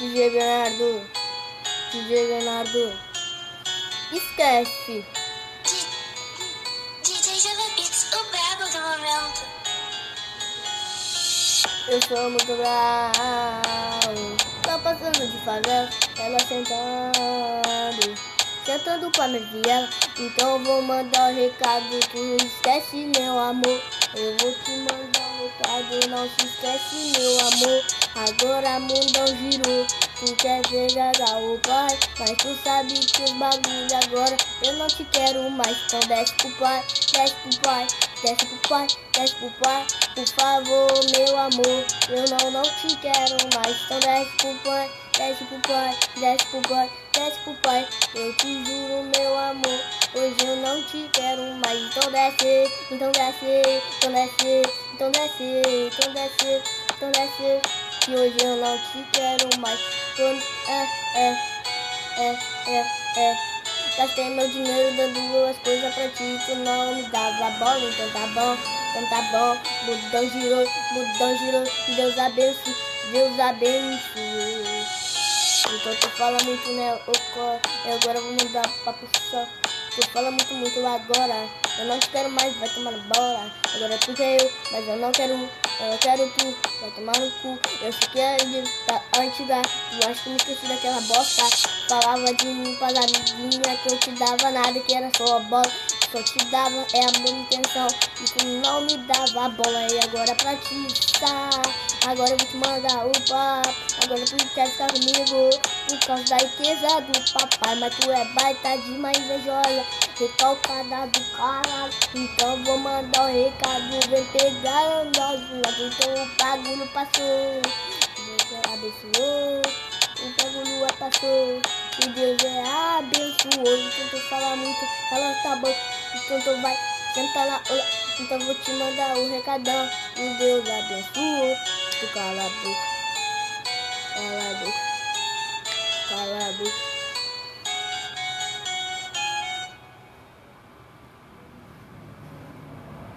DJ Bernardo. DJ Bernardo. Esquece. DJ Java Beats, o brabo do momento. Eu sou muito bravo. Tô passando de favela, ela sentando. Sentando pra minha viela. Então eu vou mandar o recado. Tu esquece, meu amor. Eu vou te mandar um. Não se esquece, meu amor. Agora mundão girou. Tu quer pegar o pai, mas tu sabe que os bagulho agora eu não te quero mais. Então desce pro pai, desce pro pai, desce pro pai, desce pro pai. Por favor, meu amor, eu não, não te quero mais. Então desce pro pai, desce pro pai, desce pro pai, desce pro pai. Eu te juro, meu amor, hoje eu não te quero mais. Então desce, então desce, então desce, então desce, então desce, então desce. Que hoje eu não te quero mais. É, é, é, é, é. Gastei meu dinheiro dando duas coisas pra ti. Tu não me dava bola, então tá bom, então tá bom. Mudão girou, mudão girou. Deus abençoe, Deus abençoe. Então tu fala muito, né? Eu agora vou mudar papo só. Tu fala muito, muito agora. Eu não te quero mais, vai tomar bola. Agora tu quer eu, mas eu não quero. Eu não quero tu, vai tomar no cu. Eu sei que é de tá antiga. Tu acha que me esqueci daquela bosta. Falava de mim pras amiguinhas que eu te dava nada, que era só a bola. Só te dava é amor e intenção. E tu não me dava a bola. E agora pra ti está. Agora eu vou te mandar o papo. Agora tu quer ficar comigo. Por causa da riqueza do papai. Mas tu é baita de uma invejosa. Recalcada do caralho. Então vou mandar o recado. Vem pegar nós. Então o bagulho passou. Deus abençoou. O bagulho passou. E Deus é abençoou. Então tu fala muito. Ela tá bom. Então tu vai sentar na olha. Então vou te mandar o recadão. E Deus abençoou. Tu cala a